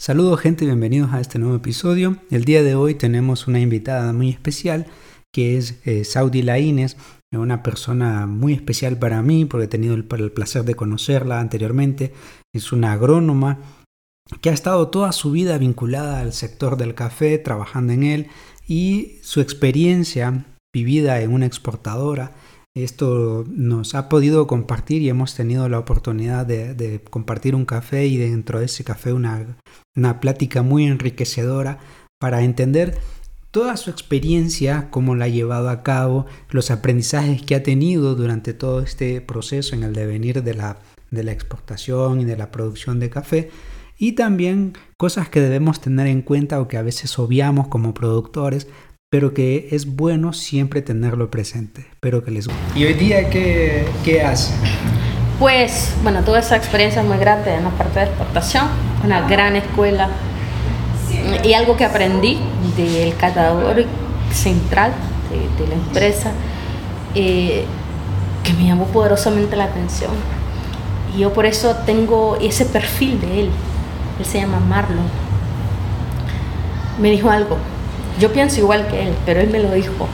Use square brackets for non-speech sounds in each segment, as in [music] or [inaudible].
Saludos gente, bienvenidos a este nuevo episodio. El día de hoy tenemos una invitada muy especial que es eh, Saudi Laínez, una persona muy especial para mí porque he tenido el, el placer de conocerla anteriormente. Es una agrónoma que ha estado toda su vida vinculada al sector del café, trabajando en él y su experiencia vivida en una exportadora esto nos ha podido compartir y hemos tenido la oportunidad de, compartir un café y dentro de ese café una, plática muy enriquecedora para entender toda su experiencia, cómo la ha llevado a cabo, los aprendizajes que ha tenido durante todo este proceso en el devenir de la, de la exportación y de la producción de café y también cosas que debemos tener en cuenta o que a veces obviamos como productores pero que es bueno siempre tenerlo presente. Espero que les guste. ¿Y hoy día qué, qué hace? Pues, bueno, tuve esa experiencia muy grande en la parte de exportación, una gran escuela y algo que aprendí del catador central de, la empresa eh, que me llamó poderosamente la atención. Y yo por eso tengo ese perfil de él. Él se llama Marlon. Me dijo algo, yo pienso igual que él, pero él me lo dijo.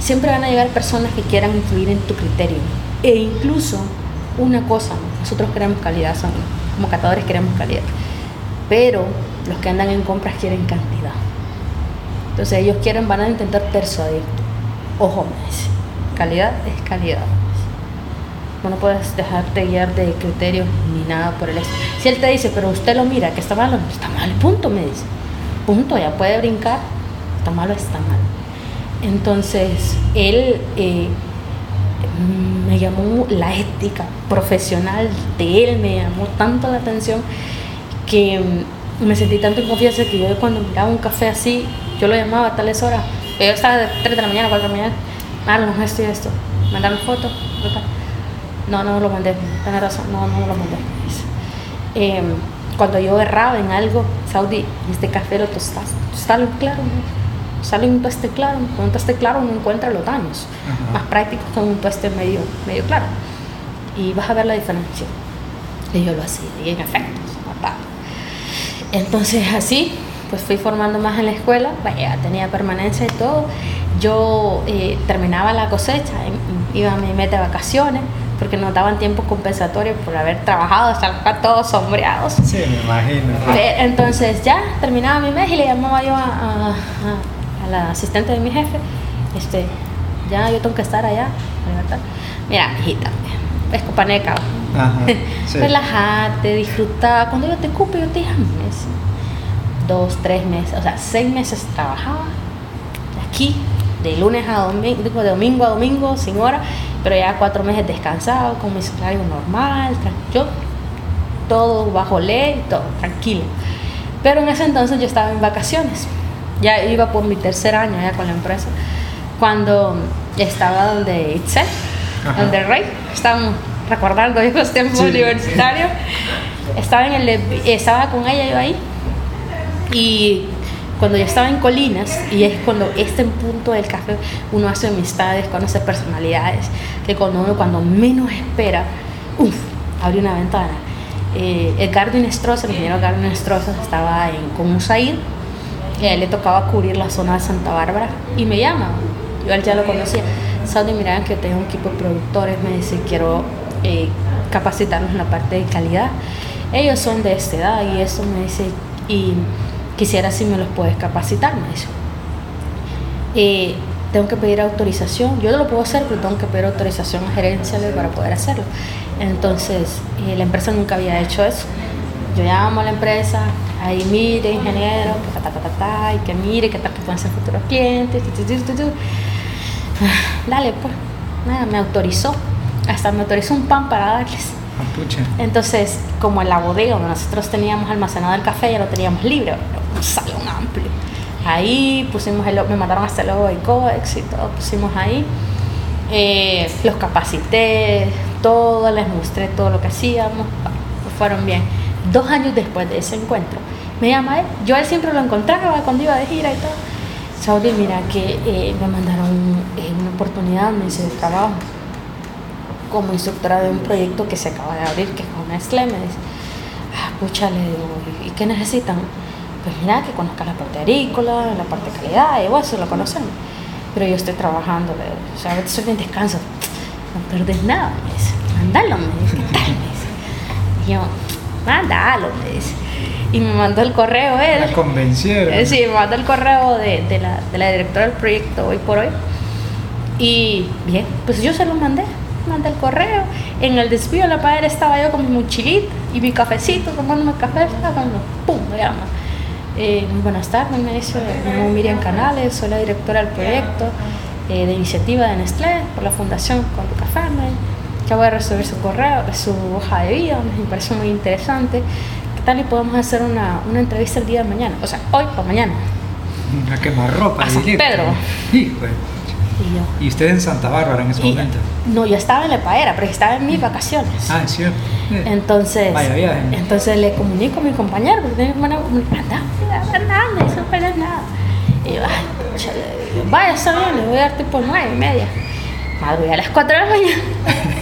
Siempre van a llegar personas que quieran influir en tu criterio. E incluso una cosa, nosotros queremos calidad, como catadores queremos calidad. Pero los que andan en compras quieren cantidad. Entonces ellos quieren, van a intentar persuadir. Ojo, me calidad es calidad. No puedes dejarte guiar de criterios ni nada por el estilo. Si él te dice, pero usted lo mira, que está mal, está mal, punto, me dice punto, ya puede brincar, está malo, está mal. Entonces, él eh, me llamó la ética profesional de él, me llamó tanto la atención que me sentí tanto en confianza que yo cuando miraba un café así, yo lo llamaba a tales horas. Yo estaba de 3 de la mañana, 4 de la mañana, Marlon, esto y esto, mandame foto. No, no me lo mandé, tienes razón, no, no me lo mandé. Eh, cuando yo erraba en algo, Saudi, este café lo tostas, tostalo claro, sale un tueste claro, con un tueste claro uno encuentra los daños, más práctico con un tueste medio, medio claro, y vas a ver la diferencia. Y yo lo hacía, y en efecto, se. Entonces así, pues fui formando más en la escuela, vaya, tenía permanencia y todo. Yo eh, terminaba la cosecha, iba a mi meta de vacaciones, porque nos daban tiempos compensatorios por haber trabajado, estar todos sombreados. Sí, me imagino. Entonces ya terminaba mi mes y le llamaba yo a, la asistente de mi jefe, este, ya yo tengo que estar allá, Mira, hijita, escopaneca, [laughs] sí. relajate, disfrutar, cuando yo te ocupe yo te llamo. Dos, tres meses, o sea, seis meses trabajaba aquí, de lunes a domingo, de domingo a domingo, sin hora, pero ya cuatro meses descansado, con mi salario normal, yo todo bajo ley, todo tranquilo. Pero en ese entonces yo estaba en vacaciones, ya iba por mi tercer año ya con la empresa, cuando estaba donde Itzel, donde Rey, estaban recordando los tiempos universitarios, estaba, en el, estaba con ella yo ahí y cuando yo estaba en Colinas, y es cuando este punto del café uno hace amistades, conoce personalidades, que cuando uno cuando menos espera, uff, abre una ventana. Eh, Edgardo Inestrosa, el ingeniero Edgardo Inestrosa, estaba en, con USAID, él le tocaba cubrir la zona de Santa Bárbara, y me llama, yo él ya lo conocía, Saudi, mira que tengo un equipo de productores, me dice, quiero eh, capacitarnos en la parte de calidad. Ellos son de esta edad, y eso me dice, y quisiera si me los puedes capacitar, me dice. Eh, tengo que pedir autorización, yo no lo puedo hacer, pero tengo que pedir autorización a gerencia para poder hacerlo. Entonces, eh, la empresa nunca había hecho eso. Yo llamo a la empresa, ahí mire, ingeniero, que ta, ta, ta, ta, y que mire, que tal que pueden ser futuros clientes, dale, pues, nada, me autorizó, hasta me autorizó un pan para darles. Entonces, como en la bodega donde nosotros teníamos almacenado el café, ya lo teníamos libre, un salón amplio. Ahí pusimos el, me mandaron hasta el logo de Codex y todo, pusimos ahí. Eh, los capacité, todo, les mostré todo lo que hacíamos, fueron bien. Dos años después de ese encuentro, me llama él, yo él siempre lo encontraba cuando iba de gira y todo. Saudi, mira que eh, me mandaron eh, una oportunidad, me dice, de trabajo como instructora de un proyecto que se acaba de abrir, que es con Nestlé, me dice, ah, pucha, le digo, ¿y qué necesitan? Pues mira, que conozcan la parte agrícola, la parte de calidad, y bueno, eso lo conocen. Pero yo estoy trabajando, o sea, estoy en descanso. No perdes nada, me dice. Mándalo, me dice, ¿qué tal? Me dice. Y yo, mándalo, me dice. Y me mandó el correo él. La convencieron. Eh, Sí, me mandó el correo de, de la, de la directora del proyecto hoy por hoy. Y bien, pues yo se lo mandé. Mandé el correo. En el desvío de la padera estaba yo con mi mochilita y mi cafecito, tomándome café. estaba Cuando, ¡pum! me llama. Eh, buenas tardes, me dice. Me llamo Miriam Canales, soy la directora del proyecto eh, de iniciativa de Nestlé por la Fundación Con tu Café. Me, ya voy a recibir su correo, su hoja de vida, me parece muy interesante. ¿Qué tal y podemos hacer una, una entrevista el día de mañana? O sea, hoy o mañana. A quemarropa. A San directo. Pedro. Hijo de- Y yo, Y usted en Santa Bárbara en ese Y- momento. no, yo estaba en la paera, pero estaba en mis vacaciones. Ah, es cierto. Entonces, Vaya viaje. entonces le comunico a mi compañero, porque tenía hermana, anda, anda, me dice, no pierdes nada. Y yo, ay, pucha, le digo, vaya, está bien, le voy a dar tipo nueve y media. Madrugué a las 4 de la mañana.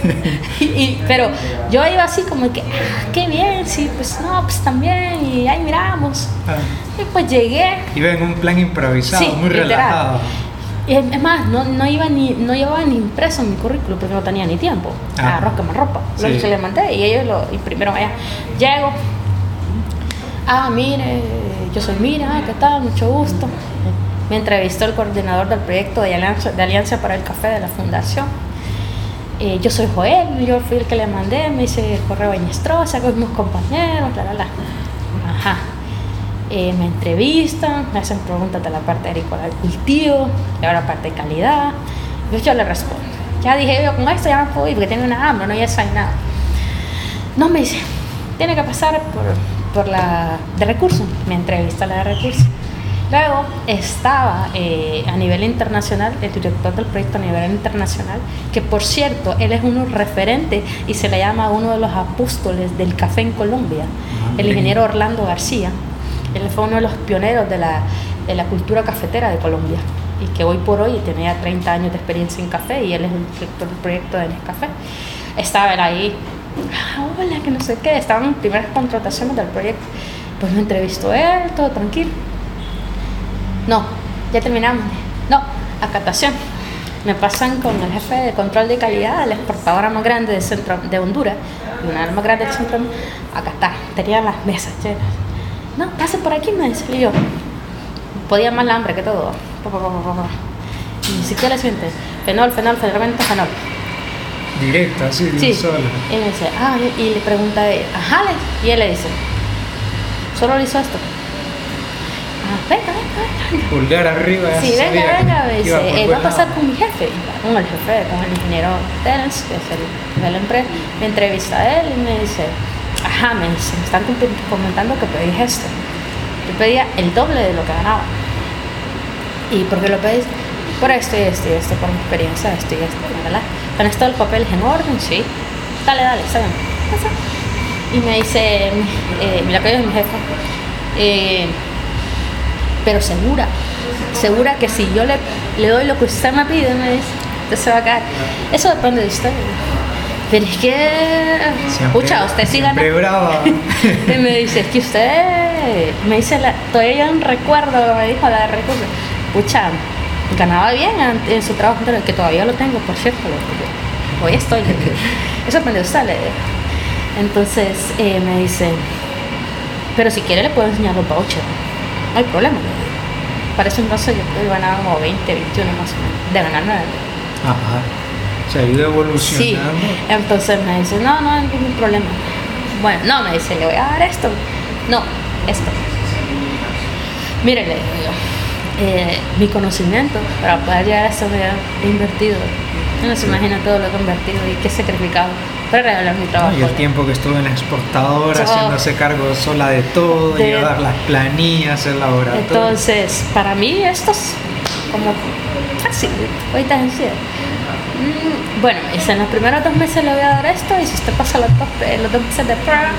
[laughs] y, y- pero yo iba así como que, ah, qué bien, sí, pues no, pues también, y ahí miramos. Ah, Y pues llegué, Iba en un plan improvisado, Sí, muy literal. relajado. Y es más, no, no, iba ni, no llevaba ni impreso mi currículum porque no tenía ni tiempo. Ah. Agarró que me ropa. Lo Sí. que le mandé y ellos lo imprimieron allá. Llego. Ah, mire, yo soy Mira, ¿qué tal? Mucho gusto. Me entrevistó el coordinador del proyecto de Alianza, de Alianza para el Café de la Fundación. Eh, yo soy Joel, yo fui el que le mandé, me hice el correo a Inestrosa, con mis compañeros, la, la, la. Ajá. Eh, me entrevistan, me hacen preguntas de la parte agrícola del cultivo, de la parte de calidad. Yo, yo le respondo. Ya dije, yo con esto ya me puedo ir porque tengo una hambre, no ya sabe nada. No me dice, tiene que pasar por, por la de recursos. Me entrevista la de recursos. Luego estaba eh, a nivel internacional, el director del proyecto a nivel internacional, que por cierto, él es uno referente y se le llama uno de los apóstoles del café en Colombia, el bien. ingeniero Orlando García. Él fue uno de los pioneros de la, de la cultura cafetera de Colombia y que hoy por hoy tiene ya 30 años de experiencia en café y él es el director del proyecto de Nescafé. Estaba él ahí, ah, hola, que no sé qué, estaban primeras contrataciones del proyecto. Pues me entrevistó él, todo tranquilo. No, ya terminamos. No, acatación. Me pasan con el jefe de control de calidad la exportadora más grande de, centro, de Honduras, y una de las más grandes del centro. Acá está, tenían las mesas llenas. No, pase por aquí, me dice y yo. Podía más la hambre que todo. Y ni siquiera le siente. Fenol, fenol, fenol, fenol. Directo, así, Sí. un solo. Y me dice, ah, y le pregunta a ajá, y él le dice, solo le hizo esto. Ah, venga, venga, venga. Pulgar arriba. Sí, venga, venga, dice, eh, va a pasar con mi jefe, con el jefe, con el ingeniero Terence, que es el de la empresa, me entrevista a él y me dice, ajá, me están comentando que pedí esto. Yo pedía el doble de lo que ganaba. ¿Y por qué lo pedís? Por esto y esto y esto, por mi experiencia, esto y esto, ¿verdad? ¿Con esto el papel es en orden? Sí. Dale, dale, está bien. Y me dice, eh, mira que es mi jefa, eh, pero segura, segura que si yo le, le doy lo que usted me pide, me dice, usted se va a caer. Eso depende de usted. Pero es que, Siempre- pucha, usted sí gana. brava. [laughs] y me dice, es que usted, me dice, la, todavía un recuerdo, me dijo la de recursos, pucha, ganaba bien en, su trabajo que todavía lo tengo, por cierto, hoy estoy, [laughs] eso depende de usted, le digo. Entonces eh, me dice, pero si quiere le puedo enseñar los vouchers, no hay problema. Para eso entonces yo ganaba como 20, 21 más o menos, de ganar nueve. Ajá. Se ha ido Sí, evolucionando. entonces me dice, no, no hay ningún problema. Bueno, no, me dice, le voy a dar esto. No, esto. Mire, le digo yo, eh, mi conocimiento para poder llegar a esto me he invertido. No se imagina todo lo que he invertido y qué sacrificado para regalar mi trabajo. Y el tiempo que estuve en la exportadora Todo. haciéndose cargo sola de todo, De- llevar las planillas, el laboratorio. Entonces, para mí esto es como fácil, ahorita es sencillo. Mm, Bueno, es en los primeros dos meses le voy a dar esto y si usted pasa los dos, eh, los dos meses de prueba,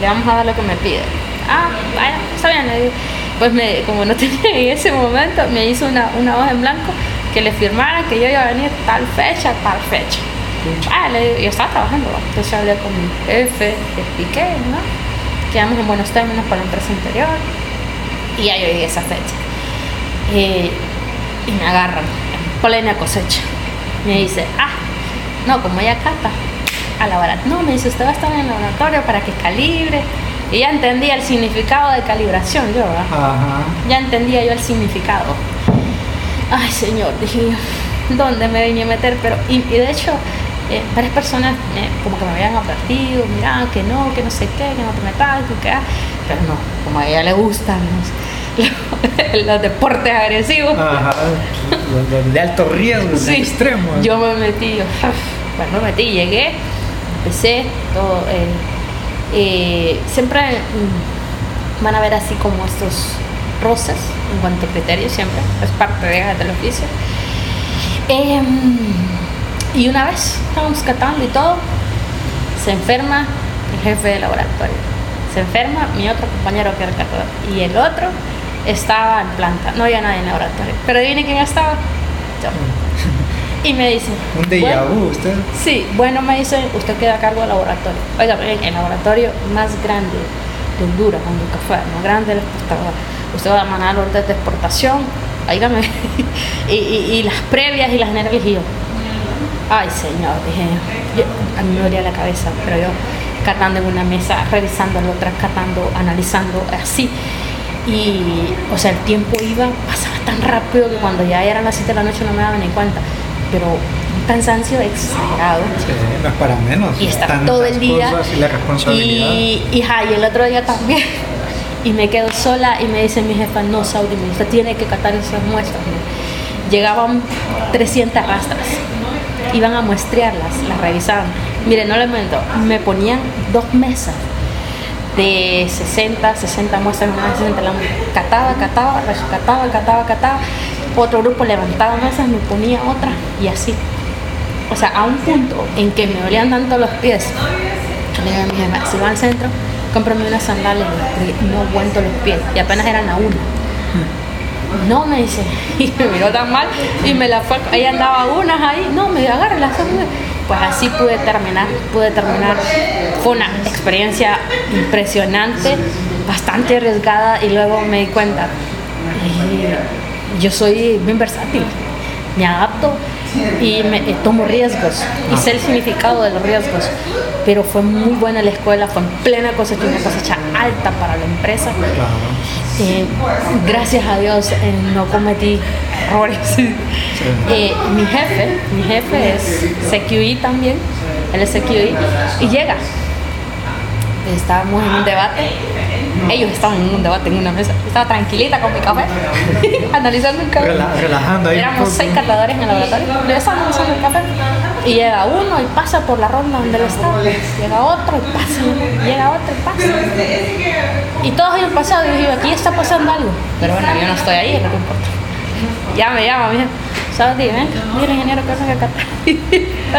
le vamos a dar lo que me pide. Ah, vaya, está bien, le digo. Pues me, como no [laughs] tenía en ese momento, me hizo una, una hoja en blanco que le firmara que yo iba a venir tal fecha, tal fecha. Ah, le digo, yo estaba trabajando, ¿va? entonces hablé con mi jefe, le expliqué, ¿no? quedamos en buenos términos con la empresa anterior y ya yo llegué a esa fecha. Eh, y me agarran en plena cosecha. Me dice, ah, no, como ella cata, a laborar. No, me dice, usted va a estar en el laboratorio para que calibre. Y ya entendía el significado de calibración, yo, ¿verdad? Ajá. Ya entendía yo el significado. Ay, señor, dije yo, ¿dónde me vine a meter? Pero, y, y de hecho, eh, varias personas eh, como que me habían advertido, mira, que no, que no sé qué, que no te metas, que, que, ah. pero no, como a ella le gustan los, [laughs] los deportes agresivos. Ajá. Los, de alto riesgo, Sí, extremos. Yo me metí, yo, bueno, me metí, llegué, empecé, todo. eh, eh, siempre mm, van a ver así como estos roces en cuanto a criterios, siempre, es parte de, del oficio. Em, y una vez estábamos catando y todo, se enferma el jefe de laboratorio, se enferma mi otro compañero que era el catador, y el otro estaba en planta, no había nadie en el laboratorio. Pero adivine quién estaba. Yo. [laughs] Y me dice, Un déjà bueno, vu, usted. Sí, bueno, me dice, usted queda a cargo del laboratorio. Oiga, el, laboratorio más grande de Honduras, Honduras Café, más grande del exportador. Usted va a mandar órdenes de exportación, oígame, [laughs] y, y, y las previas y las generales. Y yo, ay señor, dije yo, a mí me dolía la cabeza, pero yo catando en una mesa, revisando en otra, catando, analizando, así. Y, o sea, el tiempo iba, pasaba tan rápido que cuando ya eran las 7 de la noche no me daba ni cuenta. Pero un cansancio exagerado. Sí, no es para menos. Y estar todo el día. y la responsabilidad. Y, y, ja, y el otro día también. Y me quedo sola y me dice mi jefa, no, Saudi, usted tiene que catar esas muestras. Llegaban 300 rastras. Iban a muestrearlas, las revisaban. Mire, no le miento, me ponían dos mesas de 60, 60 muestras, una de 60, la cataba, cataba, cataba, cataba, cataba. Otro grupo levantaba mesas, me ponía otra y así. O sea, a un punto en que me dolían tanto los pies, le digo a mi jefa, si va al centro, cómprame unas sandalias, no aguanto los pies. Y apenas eran a una. No, me dice, [laughs] y me miró tan mal, y me la fue, ella andaba unas ahí, no, me agarra las Pues así pude terminar, pude terminar. Fue una experiencia impresionante, bastante arriesgada, y luego me di cuenta, eh, yo soy bien versátil, me adapto y me eh, tomo riesgos y sé el significado de los riesgos. Pero fue muy buena la escuela, fue en plena cosecha, una cosecha alta para la empresa. Eh, gracias a Dios eh, no cometí errores. Mi jefe, mi jefe es CQI también, él es CQI y llega. Estábamos en un debate, ellos estaban en un debate en una mesa, estaba tranquilita con mi café, [laughs] analizando un café. Rela- relajando ahí. Éramos seis catadores en el laboratorio. Yo estaba analizando el café. Y llega uno y pasa por la ronda donde él estaba. Llega otro y pasa. Llega otro y pasa. Y todos habían pasado. Y yo digo, aquí está pasando algo. Pero bueno, yo no estoy ahí, lo que importa. Ya me llama, mira. ¿Sabes? Dime, ven, mira, ingeniero, ¿qué haces acá?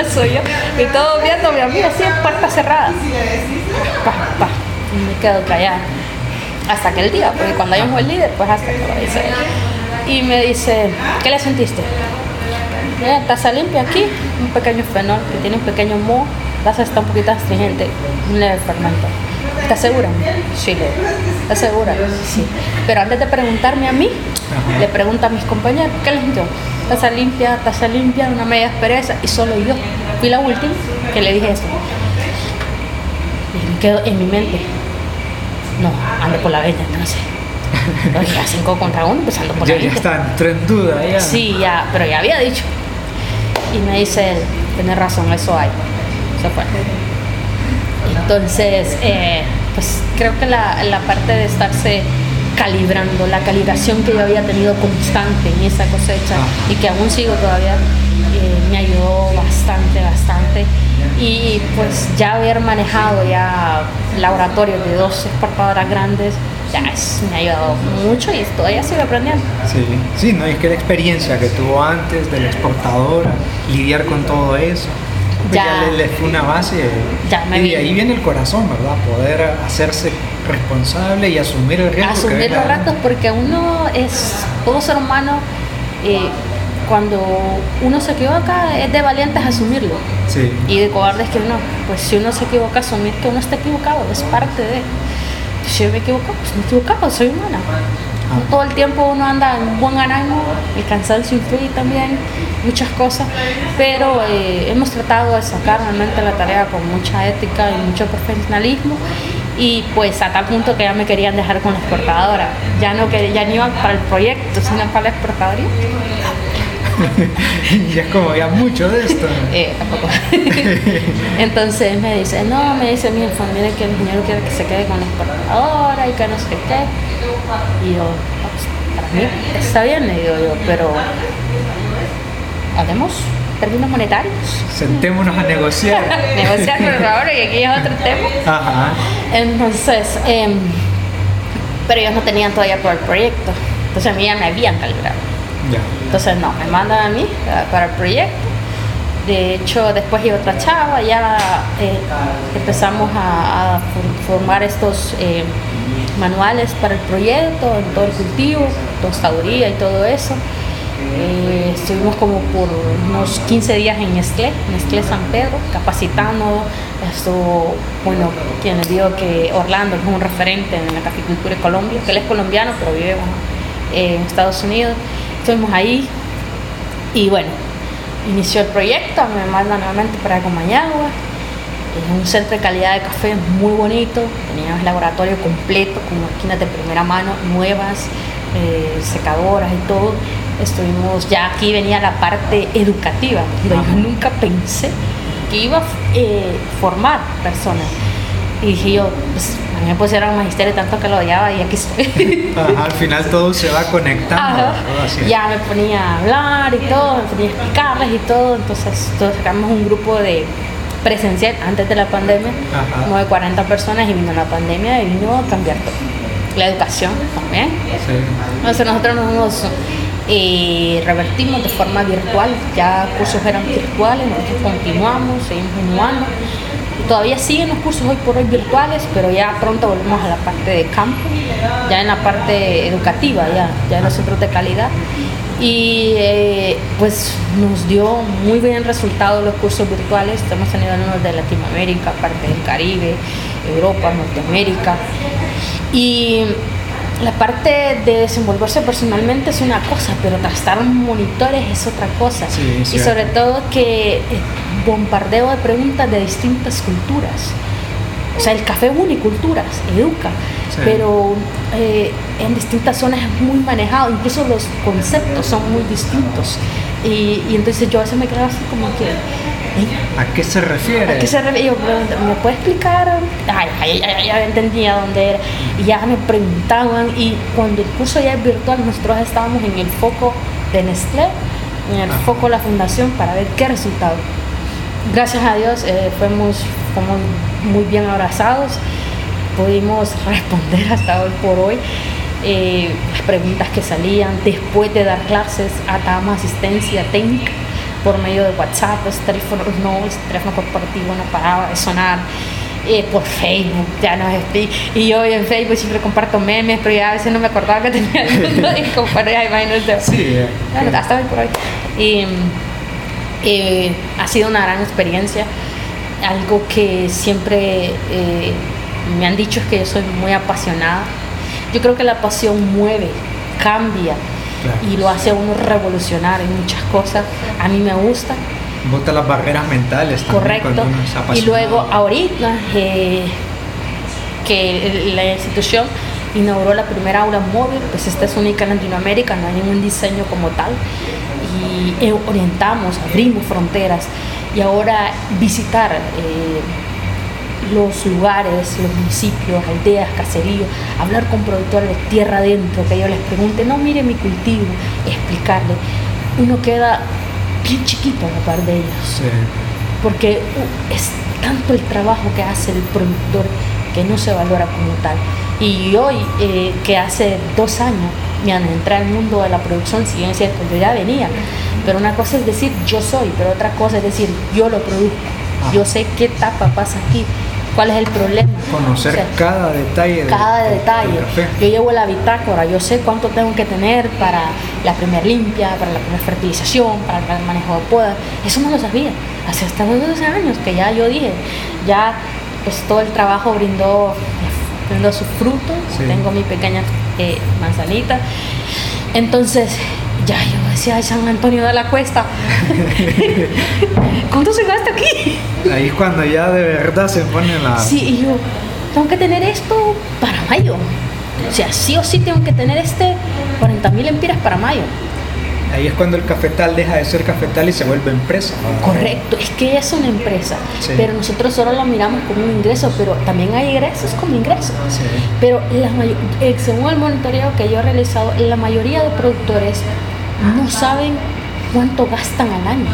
[laughs] Soy yo. Y todos viéndome a mí así, puertas cerradas. Pa, pa. Y me quedo callada. Hasta que él diga, porque cuando hay un buen líder, pues hasta que lo dice. Y me dice, ¿qué le sentiste? Mira, taza limpia aquí, un pequeño fenol que tiene un pequeño moho, taza está un poquito astringente, un leve fermento. ¿Estás segura? Sí, le. ¿Estás segura? Sí. Pero antes de preguntarme a mí, Ajá. le pregunto a mis compañeros, ¿qué les dio? Taza limpia, taza limpia, una media aspereza, y solo yo fui la última que le dije eso. Y me quedo en mi mente. No, ando por la 20 entonces. Oye, a 5 contra 1, pues ando por la Ya, 20. ya está, entró en duda ya. Sí, ya, pero ya había dicho. Y me dice él, tienes razón, eso hay. Se fue. Entonces, eh, pues creo que la, la parte de estarse calibrando, la calibración que yo había tenido constante en esa cosecha Ah. y que aún sigo todavía, eh, me ayudó bastante, bastante. Y pues ya haber manejado ya laboratorios de dos exportadoras grandes, ya es- me ha ayudado mucho y todavía sigo aprendiendo. Sí, sí, no, es que la experiencia que tuvo antes de la exportadora, lidiar con todo eso, pues ya, Ya. le, le fue una base. Ya me y de ahí viene el corazón, ¿verdad? Poder hacerse responsable y asumir el riesgo. asumir los retos porque uno es todo ser humano eh, cuando uno se equivoca es de valientes asumirlo Sí. y de cobardes que no pues si uno se equivoca asumir que uno está equivocado es parte de si yo me equivoco, pues me equivocaba, soy humana. No todo el tiempo uno anda en buen ánimo, el cansancio influye también, muchas cosas, pero eh, hemos tratado de sacar realmente la tarea con mucha ética y mucho profesionalismo y pues a tal punto que ya me querían dejar con la exportadora. Ya no, que, ya no iban para el proyecto, sino para la exportadora. [laughs] ya es como ya mucho de esto. Eh, tampoco. [laughs] Entonces me dice, no, me dice mi familia que el ingeniero quiere que se quede con la exportadora y que no sé qué. Y yo, pues, para mí está bien, le digo yo, pero hagamos términos monetarios. Sentémonos a negociar. [laughs] negociar, por favor, y aquí es otro tema. Ajá. Entonces, eh, pero ellos no tenían todavía todo el proyecto. Entonces a mí ya me habían calibrado. Ya. Entonces no, me mandan a mí para el proyecto. De hecho, después iba otra chava, ya eh, empezamos a, a for- formar estos eh, manuales para el proyecto, en todo el cultivo, tostaduría y todo eso. Eh, estuvimos como por unos 15 días en Nestlé, Nestlé San Pedro, capacitando. Esto, bueno, quien les digo que Orlando es un referente en la caficultura en Colombia, que él es colombiano, pero vive en Estados Unidos. Estuvimos ahí y bueno, inició el proyecto, me mandan nuevamente para Comayagua. Es un centro de calidad de café muy bonito, teníamos laboratorio completo con máquinas de primera mano, nuevas, eh, secadoras y todo. Estuvimos, ya aquí venía la parte educativa, yo nunca pensé que iba a eh, formar personas. Y dije yo, pues a mí me pusieron magisterio tanto que lo odiaba y aquí estoy. [laughs] Ajá, al final todo se va conectando. Ajá. Ya me ponía a hablar y todo, me ponía a explicarles y todo. Entonces, todos sacamos un grupo de presencial antes de la pandemia, Ajá. como de 40 personas y vino la pandemia y vino a cambiar todo. La educación también. Sí. Entonces nosotros nos eh, revertimos de forma virtual, ya cursos eran virtuales, nosotros continuamos, seguimos innovando. Todavía siguen los cursos hoy por hoy virtuales, pero ya pronto volvemos a la parte de campo, ya en la parte educativa, ya, ya en los centros de calidad. Y eh, pues nos dio muy bien resultado los cursos virtuales. Hemos tenido alumnos de Latinoamérica, parte del Caribe, Europa, Norteamérica. Y la parte de desenvolverse personalmente es una cosa, pero trastar monitores es otra cosa. Sí, y sobre todo que eh, bombardeo de preguntas de distintas culturas. O sea, el café une culturas, educa, Sí. pero eh, en distintas zonas es muy manejado, incluso los conceptos son muy distintos. Y, y entonces yo a veces me quedaba así como que, "Ey, ¿A qué se refiere? ¿A qué se refiere? Yo ¿me puede explicar? Ay, ay, ay, ya entendía dónde era. Y ya me preguntaban. Y cuando el curso ya es virtual, nosotros estábamos en el foco de Nestlé, en el Ah. foco de la fundación, para ver qué resultado. Gracias a Dios, eh, fuimos, fuimos muy bien abrazados. Pudimos responder [laughs] hasta hoy por hoy. eh, las preguntas que salían después de dar clases, dábamos asistencia técnica por medio de WhatsApp, los teléfonos, no, el teléfono corporativo no paraba de sonar, eh, por Facebook, ya nos explica. Y yo en Facebook siempre comparto memes, pero ya a veces no me acordaba que tenía y comparto, ya imagínate. Sí, eh, Bueno, hasta hoy por hoy. Y, eh, ha sido una gran experiencia. Algo que siempre eh, me han dicho es que yo soy muy apasionada. Yo creo que la pasión mueve, cambia Claro. y lo hace uno revolucionar en muchas cosas. A mí me gusta, bota las barreras mentales también correcto. Y luego ahorita eh, que la institución inauguró la primera aula móvil, pues esta es única en Latinoamérica, no hay ningún diseño como tal. Y eh, orientamos, abrimos fronteras y ahora visitar eh, los lugares, los municipios, aldeas, caseríos, hablar con productores tierra adentro, que ellos les pregunten, no, mire mi cultivo, explicarle. Uno queda bien chiquito a la par de ellos Sí. porque uh, es tanto el trabajo que hace el productor que no se valora como tal. Y hoy, eh, que hace dos años me han entrado al mundo de la producción, si bien es cierto, yo ya venía, pero una cosa es decir yo soy, pero otra cosa es decir yo lo produzco, Ah. yo sé qué etapa pasa aquí, cuál es el problema. Conocer O sea, cada detalle del- cada detalle. del café. Yo llevo la bitácora, yo sé cuánto tengo que tener para la primera limpia, para la primera fertilización, para el manejo de podas. Eso no lo sabía. Hace hasta los 12 años que ya yo dije, ya pues todo el trabajo brindó vendo sus frutos, Sí. tengo mi pequeña eh, manzanita. Entonces, ya yo decía, ay, San Antonio de la Cuesta, [laughs] ¿cuánto se gasta aquí? Ahí es cuando ya de verdad se pone la... Sí, y yo, tengo que tener esto para mayo. O sea, sí o sí tengo que tener este 40 mil empiras para mayo. Ahí es cuando el cafetal deja de ser cafetal y se vuelve empresa. Correcto, es que es una empresa, Sí. pero nosotros solo lo miramos como un ingreso, pero también hay ingresos como ingresos. Sí. Pero la eh, según el monitoreo que yo he realizado, la mayoría de productores no saben cuánto gastan al año.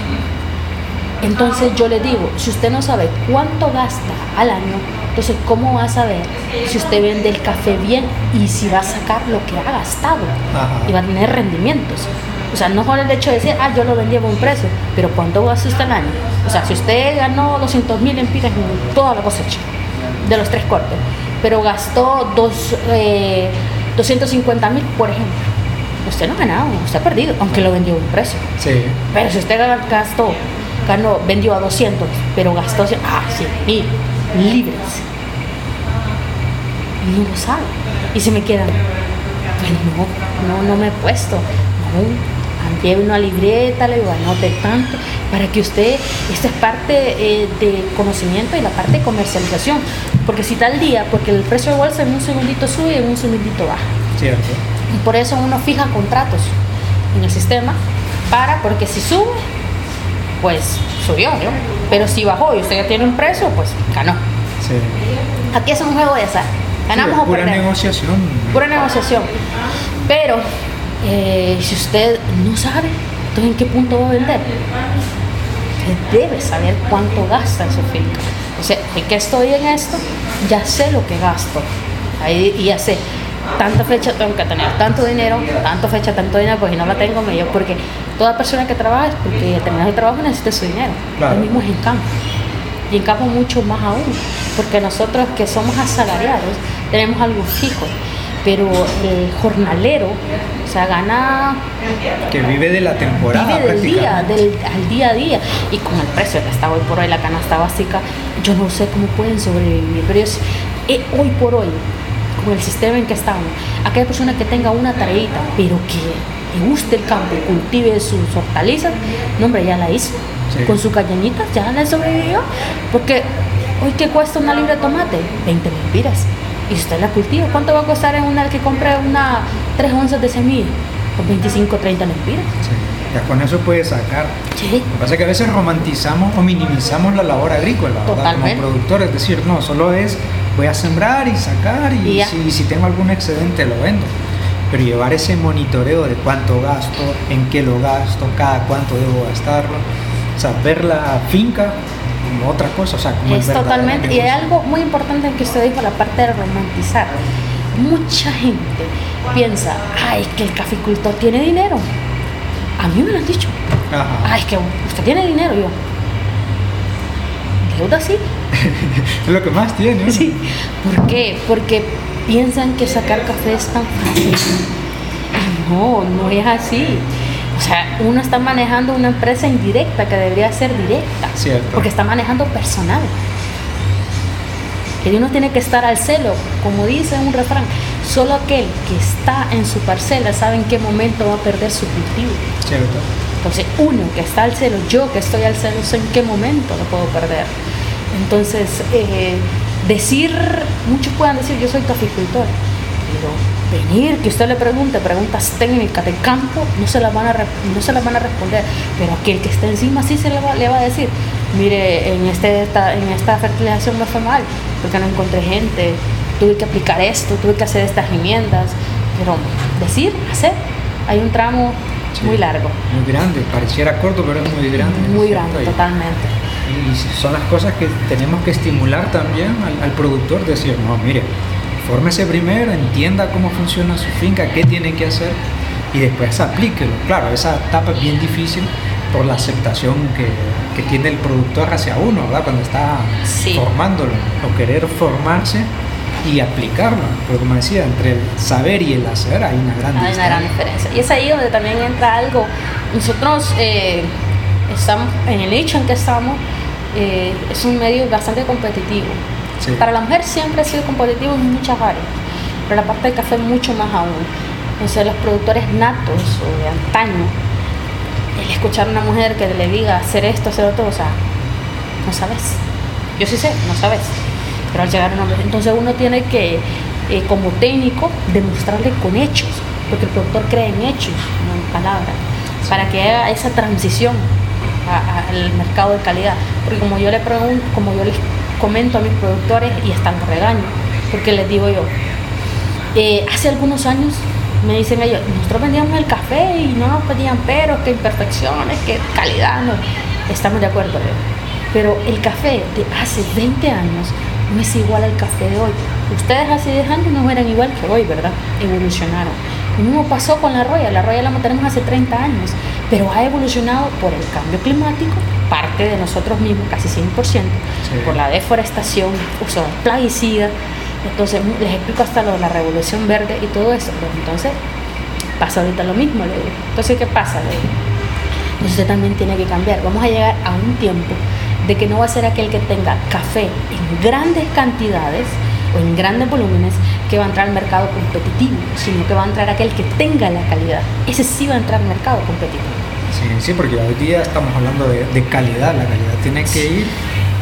Entonces yo le digo, si usted no sabe cuánto gasta al año, entonces ¿cómo va a saber si usted vende el café bien y si va a sacar lo que ha gastado Ajá. y va a tener rendimientos? O sea, no con el hecho de decir, ah, yo lo vendí a buen precio, pero ¿cuánto gasta usted al año? O sea, si usted ganó 200 mil empiras en toda la cosecha de los tres cortes, pero gastó dos, eh, 250 mil, por ejemplo, usted no ha ganado, usted ha perdido, aunque lo vendió a buen precio. Sí. Pero si usted ga- gastó, ganó, vendió a 200, pero gastó ah, 100 mil libres, no lo sabe. Y se me quedan, pues no, no, no me he puesto. No, lleve una libreta, le digo, anote tanto, para que usted, esta es parte eh, de conocimiento y la parte de comercialización. Porque si tal día, porque el precio de bolsa en un segundito sube y en un segundito baja. Cierto. Y por eso uno fija contratos en el sistema para, porque si sube, pues subió, ¿no? Pero si bajó y usted ya tiene un precio, pues ganó. Sí. Aquí es un juego de azar. Ganamos Sí, o pura perdemos. negociación. Pura negociación. Pero eh, si usted no sabe, entonces ¿en qué punto va a vender? Usted debe saber cuánto gasta en su finca. O sea, ¿en qué estoy en esto? Ya sé lo que gasto. Ahí y ya sé. Tanta fecha tengo que tener, tanto dinero, tanto fecha, tanto dinero, porque si no la tengo, me llevo. Porque toda persona que trabaja porque al terminar el trabajo necesita su dinero. Claro. Lo mismo es en campo y en campo mucho más aún, porque nosotros que somos asalariados tenemos algo fijo, pero el jornalero, o sea, gana, Que vive de la temporada. vive del día, del, al día a día, y con el precio que está hoy por hoy la canasta básica, yo no sé cómo pueden sobrevivir, pero es, eh, hoy por hoy, con el sistema en que estamos, aquella persona que tenga una tareita, pero que le guste el campo y cultive sus hortalizas, no hombre, ya la hizo. Sí. Con su cañonita ya le sobrevivió. Porque hoy que cuesta una libra de tomate, 20 lempiras. Y si usted la cultiva, ¿cuánto va a costar en una que compre una 3 onzas de semilla? Con 25 30 lempiras. Sí. Ya con eso puede sacar. Sí. Lo que pasa es que a veces romantizamos o minimizamos la labor agrícola, ¿verdad? Como productor, es decir, no, solo es voy a sembrar y sacar y, si, si tengo algún excedente lo vendo. Pero llevar ese monitoreo de cuánto gasto, en qué lo gasto, cada cuánto debo gastarlo, o sea, ver la finca como otra cosa, o sea, como el Es totalmente. Y hay algo muy importante que usted dijo, la parte de romantizar. Mucha gente piensa, ay, que el caficultor tiene dinero. A mí me lo han dicho. Ajá. Ay, es que usted tiene dinero. Yo, deuda sí. [laughs] Es lo que más tiene. Sí. ¿Por qué? Porque piensan que sacar café es tan fácil. Y no, no es así. O sea, uno está manejando una empresa indirecta que debería ser directa. Cierto. Porque está manejando personal. Que uno tiene que estar al celo, como dice un refrán. Solo aquel que está en su parcela sabe en qué momento va a perder su cultivo. Cierto. Entonces, uno que está al celo, yo que estoy al celo, sé en qué momento lo puedo perder. Entonces, eh, decir, muchos puedan decir, yo soy caficultor, pero venir, que usted le pregunte preguntas técnicas de campo, no se las van a, no se las van a responder, pero aquel que está encima sí se le va, le va a decir, mire, en, este, esta, en esta fertilización me fue mal, porque no encontré gente, tuve que aplicar esto, tuve que hacer estas enmiendas, pero decir, hacer, hay un tramo Sí. muy largo. Muy grande, pareciera corto, pero es muy grande. Muy grande, totalmente. Y son las cosas que tenemos que estimular también al, al productor, decir, no, mire, fórmese primero, entienda cómo funciona su finca, qué tiene que hacer y después aplíquelo. Claro, esa etapa es bien difícil por la aceptación que, que tiene el productor hacia uno, ¿verdad? Cuando está Sí. formándolo, o querer formarse y aplicarlo. Pero como decía, entre el saber y el hacer hay una gran Hay una gran diferencia. Y es ahí donde también entra algo. Nosotros eh, estamos en el nicho en que estamos, eh, es un medio bastante competitivo. Para la mujer siempre ha sido competitivo en muchas áreas, pero la parte del café mucho más aún. Entonces los productores natos o de antaño, el escuchar a una mujer que le diga hacer esto, hacer otro, o sea, no sabes. Yo sí sé, no sabes. Pero al llegar a un hombre, entonces uno tiene que, eh, como técnico, demostrarle con hechos, porque el productor cree en hechos, no en palabras, para que haga esa transición al mercado de calidad. Porque como yo le pregunto, como yo les comento a mis productores y están regaño, porque les digo yo, eh, hace algunos años me dicen ellos, nosotros vendíamos el café y no nos pedían peros, que imperfecciones, que calidad, no. Estamos de acuerdo, pero el café de hace 20 años no es igual al café de hoy. Ustedes hace 10 años no eran igual que hoy, ¿verdad? Evolucionaron. Lo mismo pasó con la roya. La roya la tenemos hace 30 años, pero ha evolucionado por el cambio climático, parte de nosotros mismos, casi 100%, por la deforestación, uso de plaguicidas. Entonces, les explico hasta lo de la revolución verde y todo eso. Entonces, pasa ahorita lo mismo, le digo. Entonces, ¿qué pasa? Le digo? Usted también tiene que cambiar. Vamos a llegar a un tiempo de que no va a ser aquel que tenga café en grandes cantidades o en grandes volúmenes que va a entrar al mercado competitivo, sino que va a entrar aquel que tenga la calidad. Ese sí va a entrar al mercado competitivo. Sí, sí, porque hoy día estamos hablando de, calidad, la calidad tiene que ir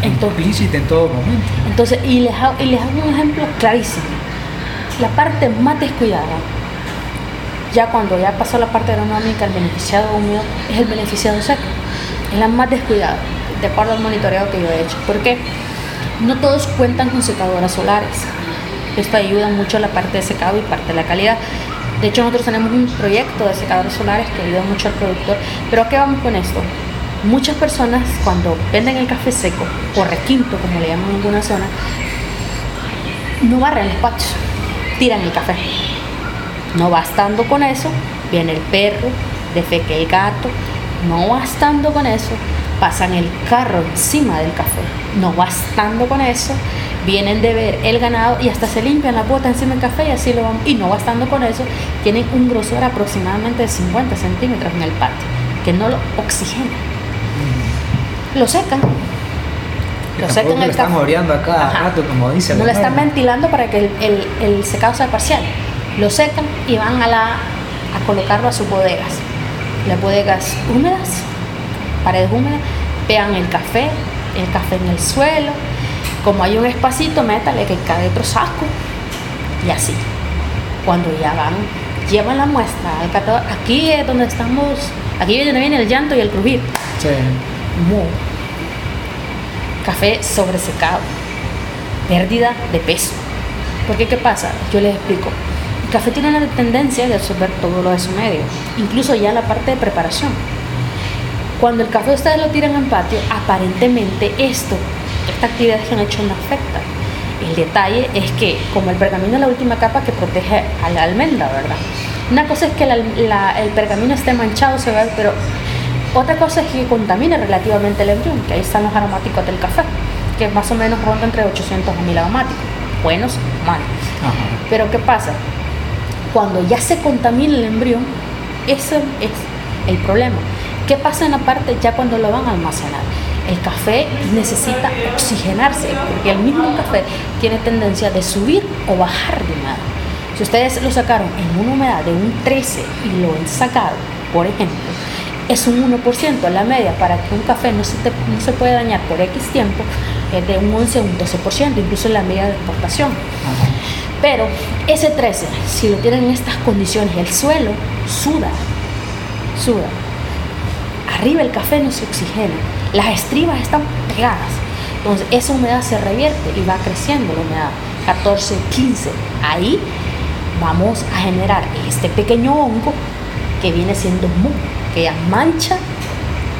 implícita en todo momento. Entonces, y les, hago, y les hago un ejemplo clarísimo. La parte más descuidada, ya cuando ya pasó la parte agronómica, el beneficiado húmedo es el beneficiado seco. Es la más descuidada de acuerdo al monitoreado que yo he hecho. Porque no todos cuentan con secadoras solares. Esto ayuda mucho a la parte de secado y parte de la calidad. De hecho, nosotros tenemos un proyecto de secadores solares que ayuda mucho al productor. Pero ¿a qué vamos con esto? Muchas personas cuando venden el café seco o requinto, como le llaman en alguna zona, no barren los patios, tiran el café. No bastando con eso, viene el perro, defeque el gato. No bastando con eso, pasan el carro encima del café. No bastando con eso, vienen de ver el ganado y hasta se limpian la bota encima del café y así lo van. Y no bastando con eso, tienen un grosor aproximadamente de 50 centímetros en el patio, que no lo oxigena. Lo secan. Lo secan el están oreando acá rato, como dice. No lo están ventilando para que el, el, secado sea parcial. Lo secan y van a, la, a colocarlo a sus bodegas. Las bodegas húmedas paredes húmedas, vean el café, el café en el suelo, como hay un espacito, métale que cae otro saco y así. Cuando ya van, llevan la muestra al catador, aquí es donde estamos, aquí viene, viene el llanto y el crujir. Sí. Café sobresecado, pérdida de peso. Porque ¿qué pasa? Yo les explico. El café tiene una tendencia de absorber todo lo de su medio, incluso ya la parte de preparación. Cuando el café ustedes lo tiran en patio, aparentemente esto, esta actividad que han hecho no afecta. El detalle es que como el pergamino es la última capa que protege a la almendra, ¿verdad? Una cosa es que el pergamino esté manchado, se ve, pero otra cosa es que contamine relativamente el embrión, que ahí están los aromáticos del café, que más o menos ronda entre 800 a 1000 aromáticos, buenos o malos. Pero ¿qué pasa? Cuando ya se contamina el embrión, ese es el problema. ¿Qué pasa en la parte ya cuando lo van a almacenar? El café necesita oxigenarse porque el mismo café tiene tendencia de subir o bajar de humedad. Si ustedes lo sacaron en una humedad de un 13 y lo han sacado, por ejemplo, es un 1%. La media para que un café no se, no se pueda dañar por X tiempo es de un 11 o un 12%, incluso en la media de exportación. Pero ese 13, si lo tienen en estas condiciones, el suelo suda, suda arriba el café no se oxigena, las estribas están pegadas. Entonces esa humedad se revierte y va creciendo la humedad. 14, 15. Ahí vamos a generar este pequeño hongo que viene siendo mu, que ya mancha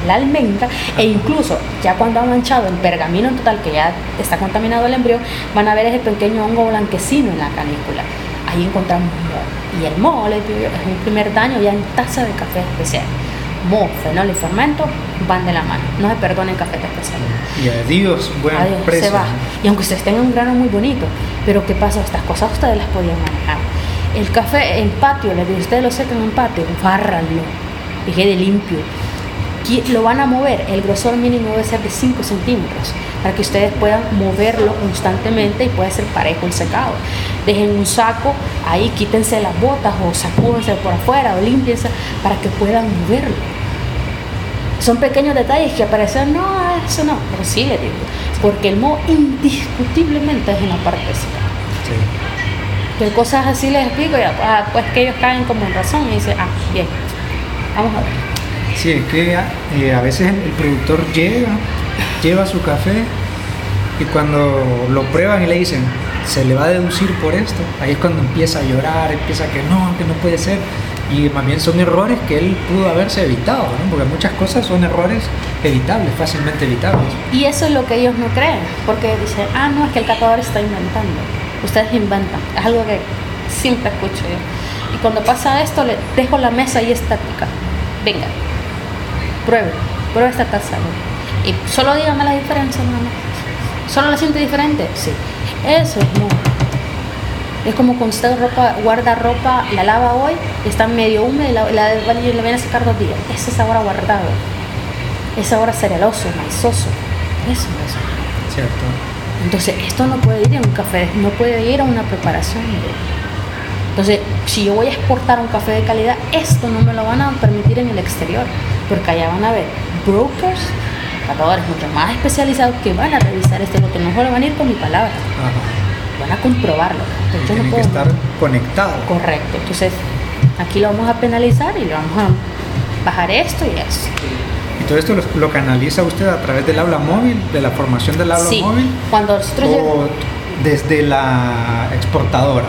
la almendra e incluso ya cuando ha manchado el pergamino en total que ya está contaminado el embrión, van a ver ese pequeño hongo blanquecino en la canícula. Ahí encontramos moho. Y el moho es un primer daño ya en taza de café especial mo, fenol y fermento van de la mano. No se perdone el café especial. Y adiós, buen precio. Se va. Y aunque ustedes tengan un grano muy bonito, pero ¿qué pasa? Estas cosas ustedes las podían manejar. El café en patio, le digo, ustedes lo secan en patio, bárranlo y quede limpio. lo van a mover, el grosor mínimo debe ser de 5 centímetros para que ustedes puedan moverlo constantemente y pueda ser parejo el secado. Dejen un saco, ahí quítense las botas o sacúdense por afuera o limpiense para que puedan moverlo. Son pequeños detalles que aparecen, no, eso no, pero sí le digo, porque el moho indiscutiblemente es una parte. Sí. Que cosas así les explico, y ah, pues que ellos caen como en razón y dicen, ah, bien, vamos a ver. Sí, es que eh, a veces el, productor llega, lleva su café y cuando lo prueban y le dicen, se le va a deducir por esto, ahí es cuando empieza a llorar, empieza que no, que no puede ser. Y más bien son errores que él pudo haberse evitado, ¿no? porque muchas cosas son errores evitables, fácilmente evitables. Y eso es lo que ellos no creen, porque dicen, ah, no, es que el catador está inventando. Ustedes inventan, es algo que siempre escucho yo. Y cuando pasa esto, le dejo la mesa ahí estática. Venga, pruebe, pruebe esta taza. Y solo dígame la diferencia, mamá. ¿Solo la siente diferente? Sí. Eso es no. Es como cuando usted ropa, guarda ropa, la lava hoy, está medio húmeda y la, la, la, viene a sacar dos días. Ese sabor aguardado. Es ahora cerealoso, maizoso. Eso es. Cierto. Entonces, esto no puede ir a un café, no puede ir a una preparación. Entonces, si yo voy a exportar un café de calidad, esto no me lo van a permitir en el exterior porque allá van a ver brokers, catadores mucho más especializados que van a revisar este lote, no solo van a ir con mi palabra, van a comprobarlo. Tienen que estar conectados. Correcto, entonces aquí lo vamos a penalizar y le vamos a bajar esto y eso. ¿Y todo esto lo, canaliza usted a través del aula móvil, de la formación del aula sí, móvil? cuando nosotros o desde la exportadora.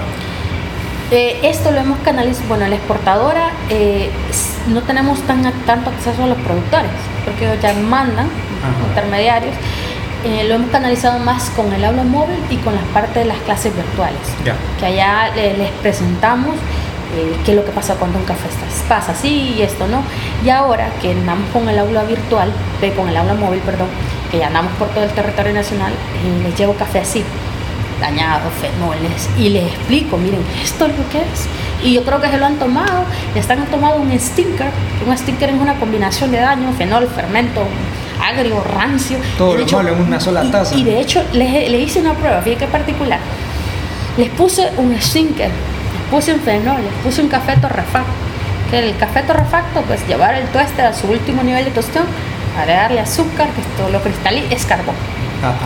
Eh, esto lo hemos canalizado, bueno, la exportadora eh, no tenemos tan, tanto acceso a los productores, porque ellos ya mandan intermediarios. Eh, lo hemos canalizado más con el aula móvil y con las partes de las clases virtuales, que allá les presentamos qué es lo que pasa cuando un café pasa así y esto no. Y ahora que andamos con el aula virtual, con el aula móvil, perdón, que ya andamos por todo el territorio nacional, les llevo café así dañados, fenoles, y les explico, miren, esto es lo que es. Y yo creo que se lo han tomado, están tomado un stinker, un stinker es una combinación de daño, fenol, fermento, agrio, rancio. Todo lo malo en una sola taza. Y, de hecho, les, le hice una prueba, fíjate qué particular. Les puse un stinker, les puse un fenol, les puse un café torrefacto. Que el café torrefacto, pues llevar el tueste a su último nivel de tostón, agregarle azúcar, que esto lo cristalí, es carbón,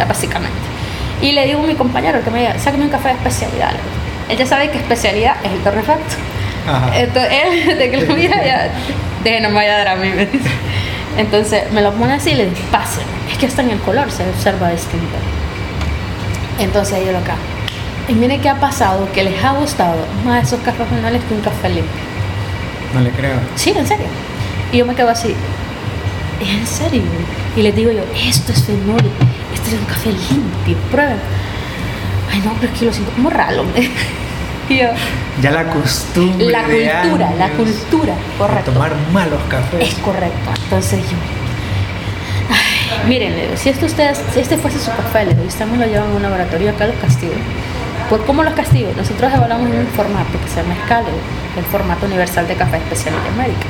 básicamente. Y le digo a mi compañero que me diga, sáqueme un café de especialidad. Él ya sabe que especialidad es el torrefacto. Entonces, él, [laughs] de que lo mira, ya, de no me vaya a dar a mí, me dice. Entonces, me lo pone así y le pase. Es que hasta en el color se observa distinto. Entonces, yo lo acá. Y mire qué ha pasado, que les ha gustado más esos cafés fenoles que un café limpio. No le creo. Sí, en serio. Y yo me quedo así, ¿en serio? Y les digo yo, esto es fenol este es un café limpio, prueben. Ay, no, pero es que lo siento como raro, ya la costumbre. La cultura, la cultura, correcto. tomar malos cafés. Es correcto. Entonces yo. Ay, miren, si esto ustedes, si este fuese su café, le estamos lo llevan a un laboratorio acá los castigos. Pues, ¿cómo los castigos? Nosotros evaluamos un formato que se llama Scale, el formato universal de café especial de América,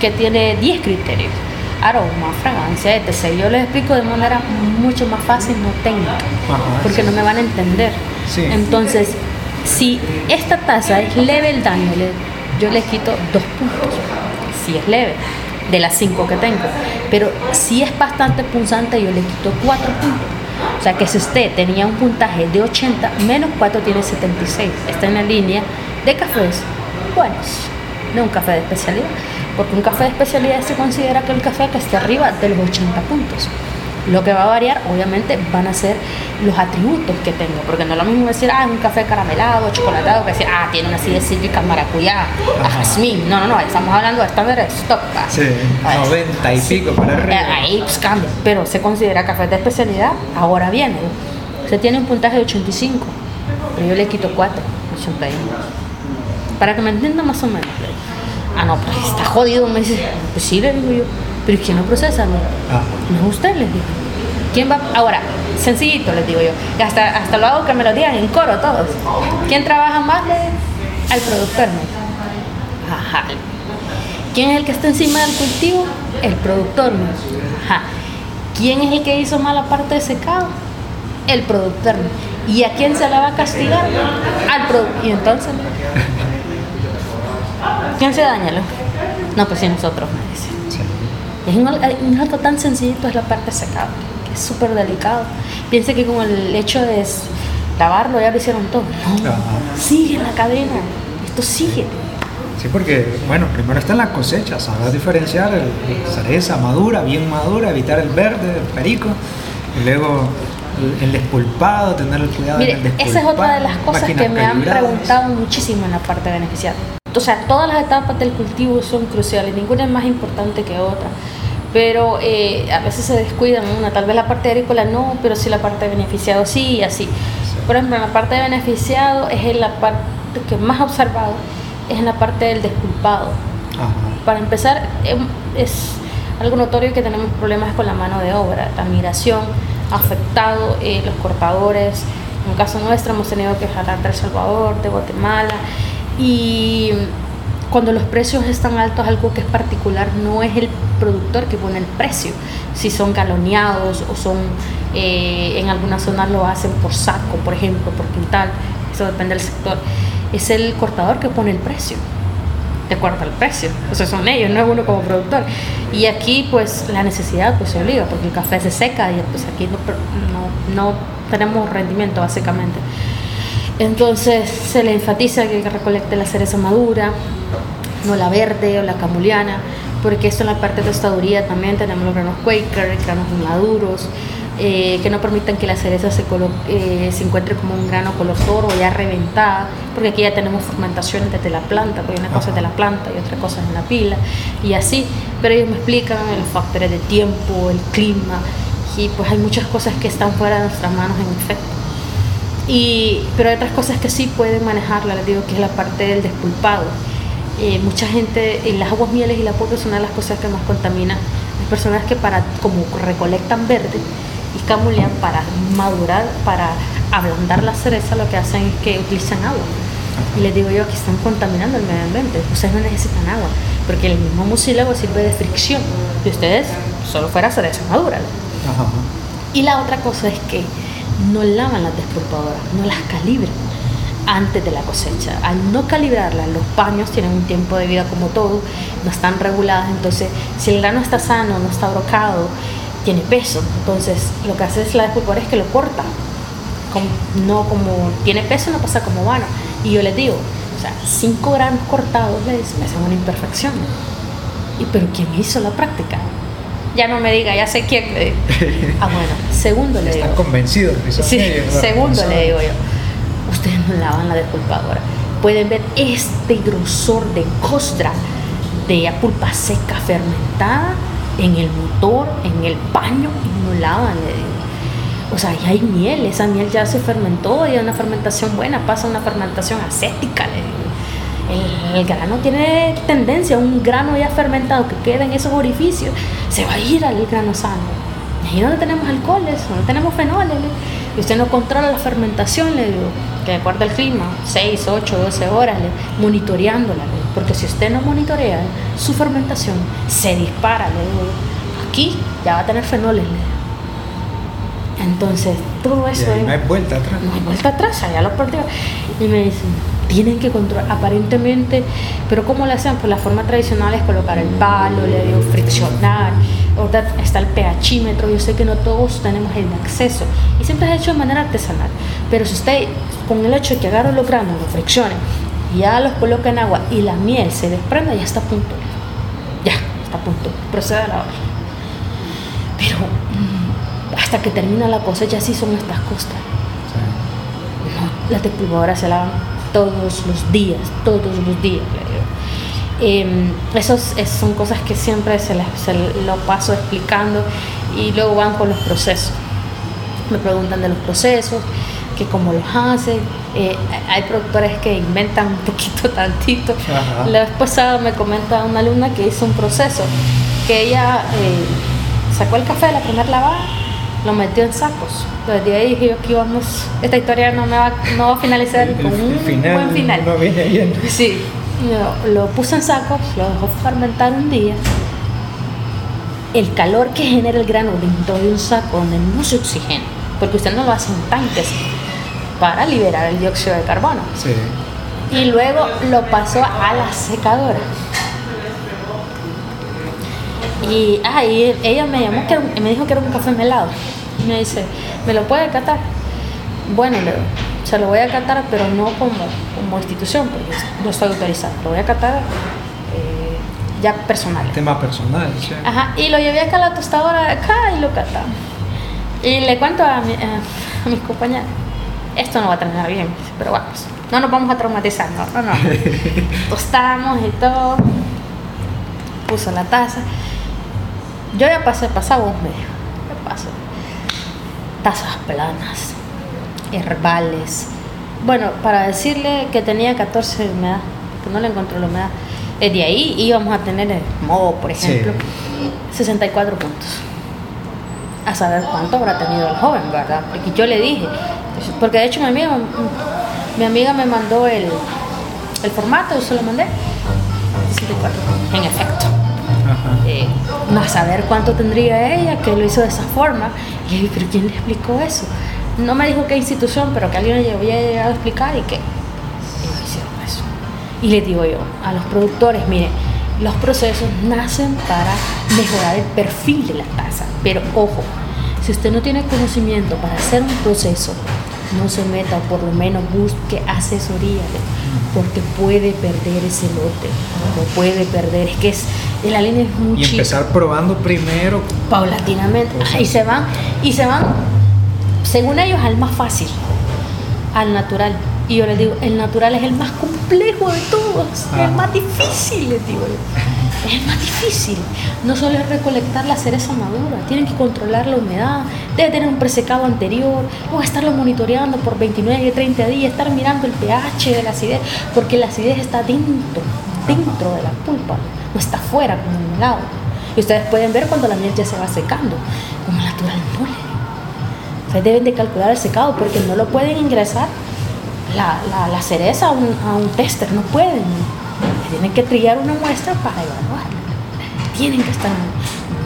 que tiene 10 criterios aroma, fragancia, etc. Yo les explico de manera mucho más fácil, no técnica, porque no me van a entender. Entonces, si esta taza es leve el daño, yo le quito dos puntos, si es leve, de las cinco que tengo. Pero si es bastante punzante, yo le quito cuatro puntos. O sea que si usted tenía un puntaje de 80, menos 4 tiene 76. Está en la línea de cafés buenos, no un café de especialidad porque un café de especialidad se considera que el café que esté arriba de los 80 puntos. Lo que va a variar, obviamente, van a ser los atributos que tenga, porque no es lo mismo decir, ah, un café caramelado, chocolatado, que decir, ah, tiene una acidez cítrica maracuyá, jazmín. No, no, no, estamos hablando de estándares stop. Sí, 90 y pico para arriba. Eh, ahí pues, cambia, pero se considera café de especialidad, ahora viene. Se tiene un puntaje de 85, pero yo le quito 4, 81. Para que me entiendan más o menos. Ah, no, pues está jodido. Me dice, pues sí, le digo yo. Pero ¿quién lo procesa? No, ah. no usted, les digo. ¿Quién va? Ahora, sencillito, les digo yo. Hasta, hasta lo hago que me lo digan en coro todos. ¿Quién trabaja más? Al productor, Ajá. ¿Quién es el que está encima del cultivo? El productor. Ajá. ¿Quién es el que hizo mala parte de secado? El productor. ¿Y a quién se la va a castigar? Al productor. Y entonces, ¿quién se daña? No, pues sí, nosotros, me. Es un, un acto tan sencillito, es la parte secada, que es súper delicado. Piense que con el hecho de lavarlo ya lo hicieron todo. No, sigue la cadena, esto sigue. Sí, porque, bueno, primero está en la cosecha, saber diferenciar el, cereza madura, bien madura, evitar el verde, el perico, y luego el, despulpado, tener el cuidado Mire, Esa es otra de las cosas que me han preguntado muchísimo en la parte beneficiada. O sea, todas las etapas del cultivo son cruciales, ninguna es más importante que otra. Pero eh, a veces se descuidan una, tal vez la parte agrícola no, pero sí la parte de beneficiado sí y así. Por ejemplo, la parte de beneficiado es la parte que más observado, es en la parte del despulpado. Para empezar, em, es algo notorio que tenemos problemas con la mano de obra, la migración ha afectado eh, los cortadores. En el caso nuestro hemos tenido que jalar de El Salvador, de Guatemala y cuando los precios están altos, algo que es particular no es el productor que pone el precio, si son galoneados o son, eh, en algunas zonas lo hacen por saco, por ejemplo, por quintal, eso depende del sector, es el cortador que pone el precio, de acuerdo al precio, o sea, son ellos, no es uno como productor. Y aquí pues la necesidad pues se obliga, porque el café se seca y pues aquí no, no, no tenemos rendimiento básicamente. Entonces se le enfatiza que recolecte la cereza madura, no la verde o la camuliana, porque esto en la parte de tostaduría también tenemos los granos Quaker, granos maduros, eh, que no permitan que la cereza se, eh, se encuentre como un grano color toro ya reventada, porque aquí ya tenemos fermentación desde la planta, porque una cosa es de la planta y otra cosa es en la pila, y así, pero ellos me explican los factores de tiempo, el clima, y pues hay muchas cosas que están fuera de nuestras manos en efecto. Y, pero hay otras cosas que sí pueden manejarla, les digo que es la parte del despulpado. Eh, mucha gente, en las aguas mieles y la polvo es una de las cosas que más contamina. Hay personas que para, como recolectan verde y camulean para madurar, para ablandar la cereza, lo que hacen es que utilizan agua. Y les digo yo que están contaminando el medio ambiente. Ustedes no necesitan agua, porque el mismo mucílago sirve de fricción. Y ustedes solo fuera cereza madura. Y la otra cosa es que no lavan las despulpadoras, no las calibran antes de la cosecha. Al no calibrarlas, los paños tienen un tiempo de vida como todo, no están reguladas, entonces si el grano está sano, no está brocado, tiene peso, entonces lo que hace es la despulpadora es que lo corta, no como tiene peso no pasa como vano. Y yo les digo, o sea, 5 granos cortados les hacen una imperfección. ¿Y pero quién hizo la práctica? ya no me diga, ya sé quién. [laughs] ah, bueno, segundo le digo. Están convencidos. Sí, segundo le digo yo. Ustedes no lavan la despulpadora. Pueden ver este grosor de costra de pulpa seca fermentada en el motor, en el paño, y no lavan. O sea, ya hay miel, esa miel ya se fermentó, ya una fermentación buena, pasa una fermentación acética, digo el, grano tiene tendencia, un grano ya fermentado que queda en esos orificios, se va a ir al grano sano. Y ahí donde tenemos alcoholes, donde tenemos fenoles, y usted no controla la fermentación, le digo, que de acuerdo al clima, 6, 8, 12 horas, monitoreándola, porque si usted no monitorea su fermentación, se dispara, le digo, aquí ya va a tener fenoles, Entonces, todo eso. no hay vuelta atrás. No hay vuelta atrás, ya lo perdió. Y me dicen, tienen que controlar, aparentemente, pero ¿cómo lo hacen? Pues la forma tradicional es colocar el palo, le digo friccionar, ahorita está el pHímetro, yo sé que no todos tenemos el acceso y siempre es hecho de manera artesanal, pero si usted con el hecho de que agarre los granos, los friccione, ya los coloca en agua y la miel se desprenda, ya está a punto, ya está a punto, procede a lavar. Pero mm, hasta que termina la cosecha sí son estas costas. No, las despulpadoras se lavan todos los días, todos los días. Eh, esos, son cosas que siempre se, lo paso explicando y luego van con los procesos. Me preguntan de los procesos, que cómo los hacen. Eh, hay productores que inventan un poquito, [laughs] tantito. La vez pasada me comenta una alumna que hizo un proceso, que ella eh, sacó el café de la primera lavada lo metió en sacos. Desde ahí dije yo que íbamos, esta historia no, me va, no va a finalizar con un buen final. No viene bien. Sí, lo, lo puse en saco, lo dejó fermentar un día. El calor que genera el grano dentro de un saco donde no se oxigena, porque usted no lo hace en tanques para liberar el dióxido de carbono. Sí. Y luego lo pasó a la secadora. Y, ah, y ella me llamó que era me dijo que era un café melado. Y me dice, ¿me lo puede catar? Bueno, le lo voy a catar, pero no como, como institución, porque no estoy autorizada. Lo voy a catar eh, ya personal. Tema personal, sí. Ajá, y lo llevé acá a la tostadora de acá y lo catamos. Y le cuento a, mi- a- a mis compañeros, esto no va a terminar bien, pero vamos, no nos vamos a traumatizar, no, no, no. [laughs] Tostamos y todo, puso la taza. Yo ya pasé, pasaba un medio, ya pasó. Tazas planas, herbales. Bueno, para decirle que tenía 14 de humedad, que no le encontró la humedad. Eh, De ahí íbamos a tener el moho, por Sí. ejemplo, 64 puntos. A saber cuánto habrá tenido el joven, ¿verdad? Porque yo le dije, porque de hecho mi amiga, mi amiga me mandó el, el formato, yo se lo mandé. 64, en efecto. Eh, no a saber cuánto tendría ella, que lo hizo de esa forma. Y dije, ¿pero quién le explicó eso? No me dijo qué institución, pero que alguien le había llegado a explicar y que ellos hicieron eso. Y les digo yo, a los productores, miren, los procesos nacen para mejorar el perfil de la taza. Pero ojo, si usted no tiene conocimiento para hacer un proceso, no se meta o por lo menos busque asesoría, porque puede perder ese lote, lo puede perder. Es que es, la línea es muy Y chica empezar probando primero. paulatinamente y se van y se van según ellos al más fácil al natural y yo les digo el natural es el más complejo de todos es Ajá. el más difícil les digo yo. es el más difícil no solo es recolectar la cereza madura tienen que controlar la humedad debe tener un presecado anterior luego estarlo monitoreando por 29 30 días estar mirando el pH de la acidez porque la acidez está dentro dentro de la pulpa no está fuera como en el helado y ustedes pueden ver cuando la miel ya se va secando, como natural no Ustedes deben de calcular el secado porque no lo pueden ingresar la, la, la cereza a un, a un tester, no pueden. Tienen que trillar una muestra para evaluarla. Tienen que estar.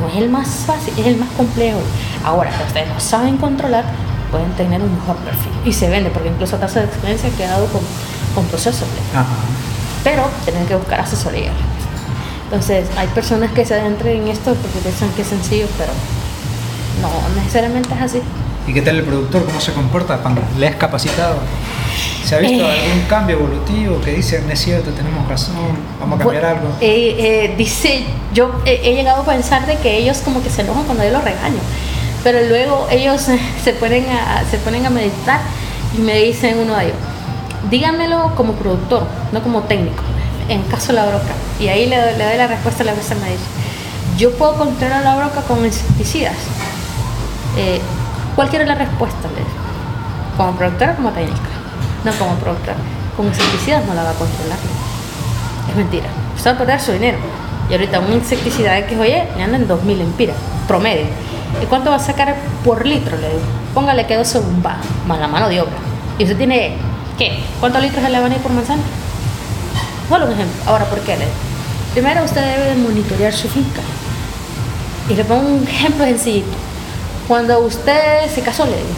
No es el más fácil, es el más complejo. Ahora, si ustedes lo saben controlar, pueden tener un mejor perfil. Y se vende, porque incluso tasa de experiencia ha quedado con, con procesos. Ajá. Pero tienen que buscar asesoría. Entonces, hay personas que se adentran en esto porque piensan que es sencillo, pero no necesariamente es así. ¿Y qué tal el productor? ¿Cómo se comporta cuando le has capacitado? ¿Se ha visto Eh. algún cambio evolutivo que dicen, es cierto, tenemos razón, vamos a cambiar algo? eh, eh, dice, yo he, llegado a pensar de que ellos como que se enojan cuando yo los regaño, pero luego ellos [laughs] se ponen a, se ponen a meditar y me dicen uno de ellos, díganmelo como productor, no como técnico, en caso de la broca. Y ahí le, doy- le doy la respuesta a la que usted me dice. Yo puedo controlar la broca con insecticidas. ¿Cuál quiere la respuesta? Le. ¿Como productora o como técnica? No como productora. Con insecticidas no la va a controlar. Es mentira. Usted va a perder su dinero. Y ahorita un insecticida X oye le andan 2.000 empiras, promedio. ¿Y cuánto va a sacar por litro? Le digo. Póngale que 12 bomba, más la mano de obra. Y usted tiene, ¿qué? ¿Cuántos litros le van por manzana? Solo un ejemplo. Ahora, ¿por qué? Le. Primero usted debe de monitorear su finca. Y le pongo un ejemplo sencillito. Cuando usted se casó, le digo,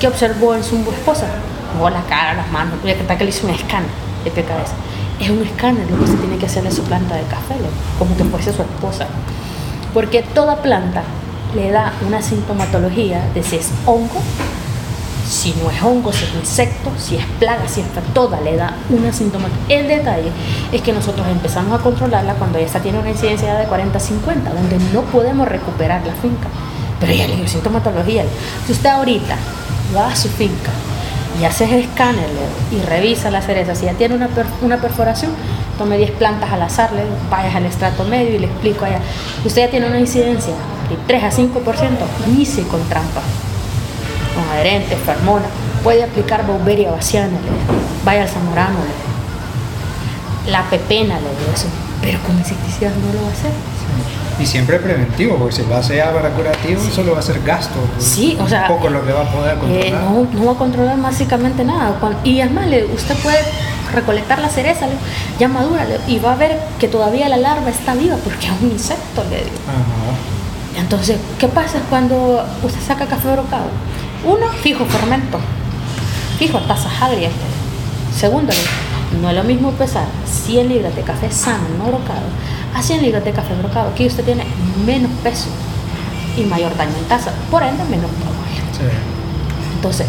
¿qué observó en su esposa? O la cara, las manos, contar que le hizo un escáner de pie cabeza. Es un escáner lo que se tiene que hacerle a su planta de café, le como que fuese su esposa. Porque toda planta le da una sintomatología de si es hongo, si no es hongo, si es insecto, si es plaga, si es toda le da una sintomatología. El detalle es que nosotros empezamos a controlarla cuando esta tiene una incidencia de 40 50, donde no podemos recuperar la finca. Pero ya le digo, sintomatología. Si usted ahorita va a su finca y hace el escáner y revisa la cereza, si ya tiene una, una perforación, tome 10 plantas al azar, le vayas al estrato medio y le explico allá. Usted ya tiene una incidencia de 3 a 5%, inicie con trampa con adherentes, fermona, puede aplicar le digo. vaya al zamorano, le la pepena, le digo eso, pero con insecticidas no lo va a hacer. Y siempre preventivo, porque si lo hace ya para curativo, solo va a ser gasto. Sí, o sea, poco lo que va a poder Eh, controlar. no, no va a controlar básicamente nada. Y es más, usted puede recolectar la cereza, ya madura, y va a ver que todavía la larva está viva porque es un insecto, le digo. Ajá. Entonces, ¿qué pasa cuando usted saca café brocado? Uno, fijo fermento, fijo tasas agrias. Segundo, no es lo mismo pesar 100 libras de café sano, no brocado, a 100 libras de café brocado. Aquí usted tiene menos peso y mayor daño en taza, por ende menos. Sí. Entonces,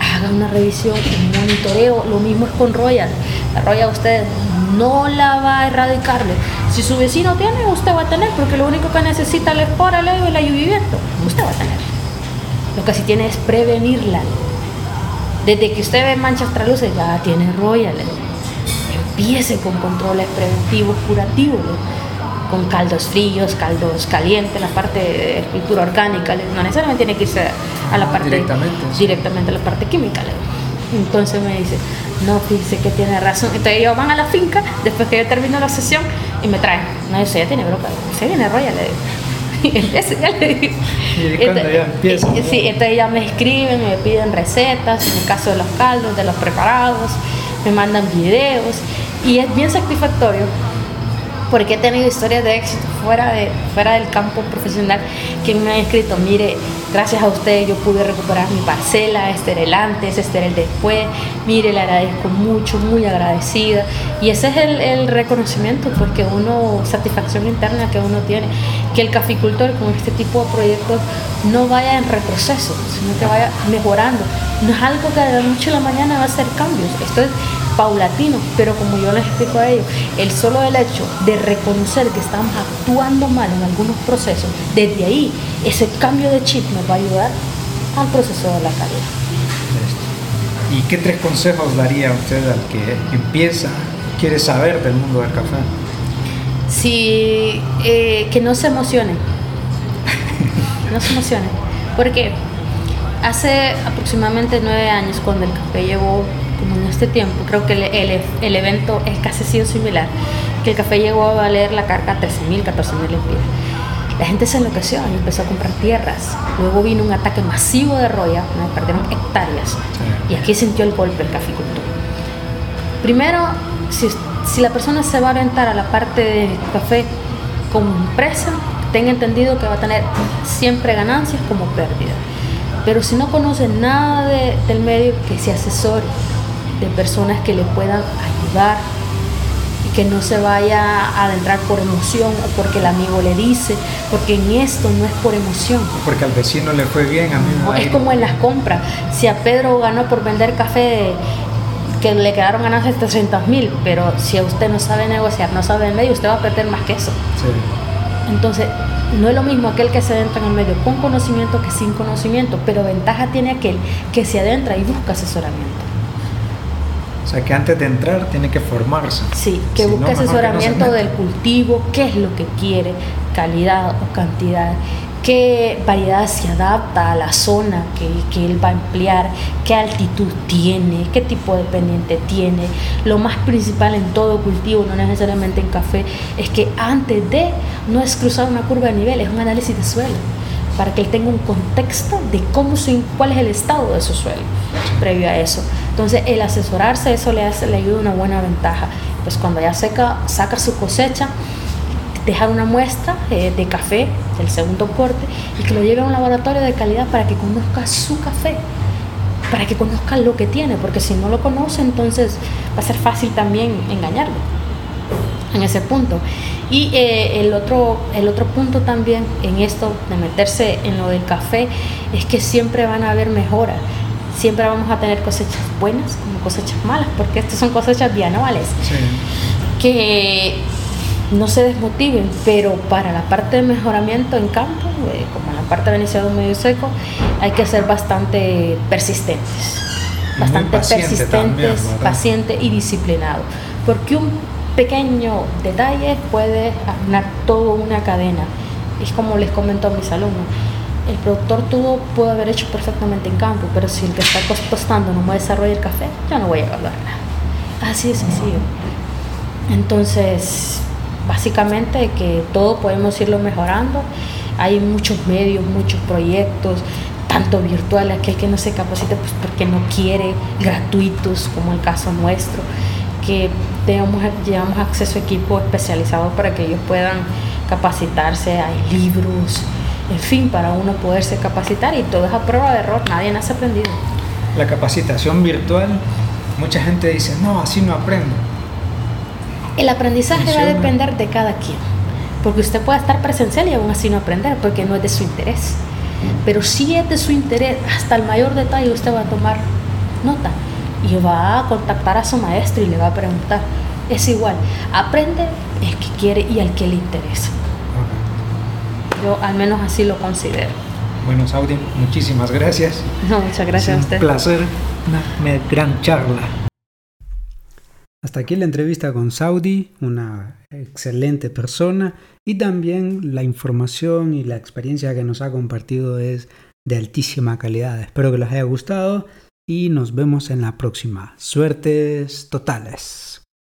haga una revisión, un monitoreo, lo mismo es con Royal. La Royal usted no la va a erradicarle. Si su vecino tiene, usted va a tener, porque lo único que necesita la espora, le y el ayudamiento, usted va a tener. Lo que sí tiene es prevenirla. Desde que usted ve manchas traluces, ya tiene Royal. Empiece con controles preventivos, curativos, ¿no? Con caldos fríos, caldos calientes, la parte de escultura orgánica, ¿no? necesariamente tiene que irse a la parte Directamente, directamente a la parte química. Entonces me dice, no, fíjese que tiene razón. Entonces ellos van a la finca, después que yo termino la sesión, y me traen. No, eso ya tiene broca, se viene roya, le digo. [laughs] Y empieza, ya le digo. Y cuando ya ¿no? Sí, entonces ya me escriben, me piden recetas, en el caso de los caldos, de los preparados, me mandan videos, y es bien satisfactorio porque he tenido historias de éxito fuera, de, fuera del campo profesional que me han escrito, mire, gracias a usted yo pude recuperar mi parcela, este era el antes, este era el después, mire, le agradezco mucho, muy agradecida. Y ese es el, el reconocimiento, pues que uno, satisfacción interna que uno tiene, que el caficultor con este tipo de proyectos no vaya en retroceso, sino que vaya mejorando. No es algo que de la noche a la mañana va a hacer cambios, esto es paulatino, pero como yo les explico a ellos, el solo el hecho de reconocer que estamos actuando mal en algunos procesos, desde ahí ese cambio de chip nos va a ayudar al proceso de la calidad. ¿Y qué tres consejos daría usted al que empieza, quiere saber del mundo del café? Si, eh, que no se emocionen, [laughs] no se emocionen, porque hace aproximadamente nueve años cuando el café llegó como en este tiempo, creo que el, el- el evento es casi sido similar, el café llegó a valer la carga 13 mil, 14 mil lempiras. La gente se enloqueció y empezó a comprar tierras. Luego vino un ataque masivo de roya, ¿no? perdieron hectáreas. Y aquí sintió el golpe el caficultor. Primero, si, la persona se va a orientar a la parte de café como empresa, tenga entendido que va a tener siempre ganancias como pérdida. Pero si no conoce nada de- del medio, que se asesore de personas que le puedan ayudar que no se vaya a adentrar por emoción o porque el amigo le dice, porque en esto no es por emoción. Porque al vecino le fue bien, a mí No, es como en las compras. Si a Pedro ganó por vender café que le quedaron ganancias de 300 mil, pero si a usted no sabe negociar, no sabe el medio, usted va a perder más que eso. Sí. Entonces, no es lo mismo aquel que se adentra en el medio con conocimiento que sin conocimiento, pero ventaja tiene aquel que se adentra y busca asesoramiento. O sea que antes de entrar tiene que formarse. Sí, que Si no, busque que no asesoramiento del cultivo, qué es lo que quiere, calidad o cantidad, qué variedad se adapta a la zona que, que él va a emplear, qué altitud tiene, qué tipo de pendiente tiene. Lo más principal en todo cultivo, no necesariamente en café, es que antes de no es cruzar una curva de nivel, es un análisis de suelo para que él tenga un contexto de cómo su, cuál es el estado de su suelo previo a eso. Entonces, el asesorarse, eso le, hace, le ayuda una buena ventaja. Pues cuando ya seca, saca su cosecha, dejar una muestra eh, de café del segundo corte y que lo lleve a un laboratorio de calidad para que conozca su café, para que conozca lo que tiene, porque si no lo conoce, entonces va a ser fácil también engañarlo en ese punto. Y eh, el, otro, el otro punto también en esto de meterse en lo del café es que siempre van a haber mejoras. Siempre vamos a tener cosechas buenas como cosechas malas, porque estas son cosechas bianuales Sí. que no se desmotiven, pero para la parte de mejoramiento en campo, eh, como en la parte de iniciado medio seco, hay que ser bastante persistentes, bastante paciente persistentes, también, ¿verdad? paciente y disciplinado, porque un pequeño detalle puede arruinar toda una cadena. Es como les comento a mis alumnos, el productor todo puede haber hecho perfectamente en campo, pero si el que está tostando no me desarrolla el café, ya no voy a evaluar nada. Así de sencillo. Entonces, básicamente que todo podemos irlo mejorando. Hay muchos medios, muchos proyectos, tanto virtuales, aquel que no se capacita pues porque no quiere, gratuitos, como el caso nuestro, que tengamos, llevamos acceso a equipo especializado para que ellos puedan capacitarse, hay libros, en fin, para uno poderse capacitar y todo es a prueba de error, nadie nace aprendido. La capacitación virtual, mucha gente dice, no, así no aprendo. El aprendizaje va a depender de cada quien, porque usted puede estar presencial y aún así no aprender, porque no es de su interés. Pero si es de su interés, hasta el mayor detalle usted va a tomar nota y va a contactar a su maestro y le va a preguntar. Es igual, aprende el que quiere y al que le interesa. Yo al menos así lo considero. Bueno, Saudi, muchísimas gracias. [laughs] No, muchas gracias a usted. Un placer, una gran charla. Hasta aquí la entrevista con Saudi, una excelente persona y también la información y la experiencia que nos ha compartido es de altísima calidad. Espero que les haya gustado y nos vemos en la próxima. Suertes totales.